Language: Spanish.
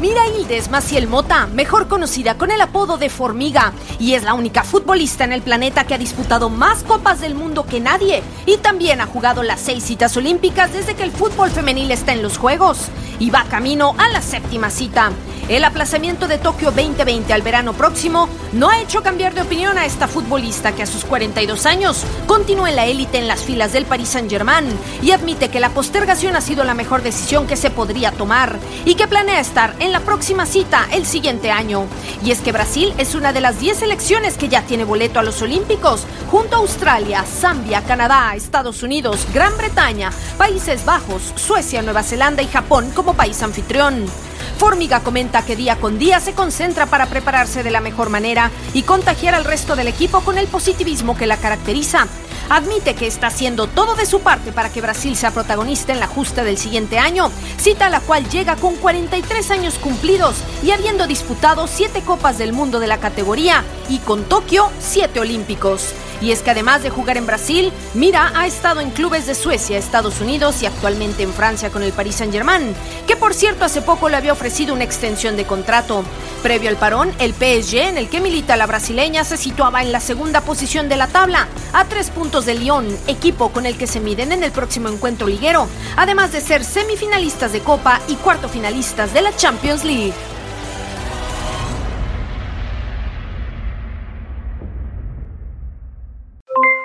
Mira Hildes Maciel Mota, mejor conocida con el apodo de Formiga, y es la única futbolista en el planeta que ha disputado más copas del mundo que nadie, y también ha jugado las seis citas olímpicas desde que el fútbol femenil está en los Juegos, y va camino a la séptima cita. El aplazamiento de Tokio 2020 al verano próximo no ha hecho cambiar de opinión a esta futbolista que a sus 42 años continúa en la élite en las filas del Paris Saint-Germain y admite que la postergación ha sido la mejor decisión que se podría tomar y que planea estar en la próxima cita el siguiente año. Y es que Brasil es una de las 10 selecciones que ya tiene boleto a los Olímpicos, junto a Australia, Zambia, Canadá, Estados Unidos, Gran Bretaña, Países Bajos, Suecia, Nueva Zelanda y Japón como país anfitrión. Formiga comenta que día con día se concentra para prepararse de la mejor manera y contagiar al resto del equipo con el positivismo que la caracteriza. Admite que está haciendo todo de su parte para que Brasil sea protagonista en la justa del siguiente año, cita la cual llega con 43 años cumplidos y habiendo disputado 7 Copas del Mundo de la categoría y con Tokio 7 Olímpicos. Y es que además de jugar en Brasil, Mira ha estado en clubes de Suecia, Estados Unidos y actualmente en Francia con el Paris Saint-Germain, que por cierto hace poco le había ofrecido una extensión de contrato. Previo al parón, el PSG, en el que milita la brasileña, se situaba en la segunda posición de la tabla, a tres puntos de Lyon, equipo con el que se miden en el próximo encuentro liguero, además de ser semifinalistas de Copa y cuarto finalistas de la Champions League.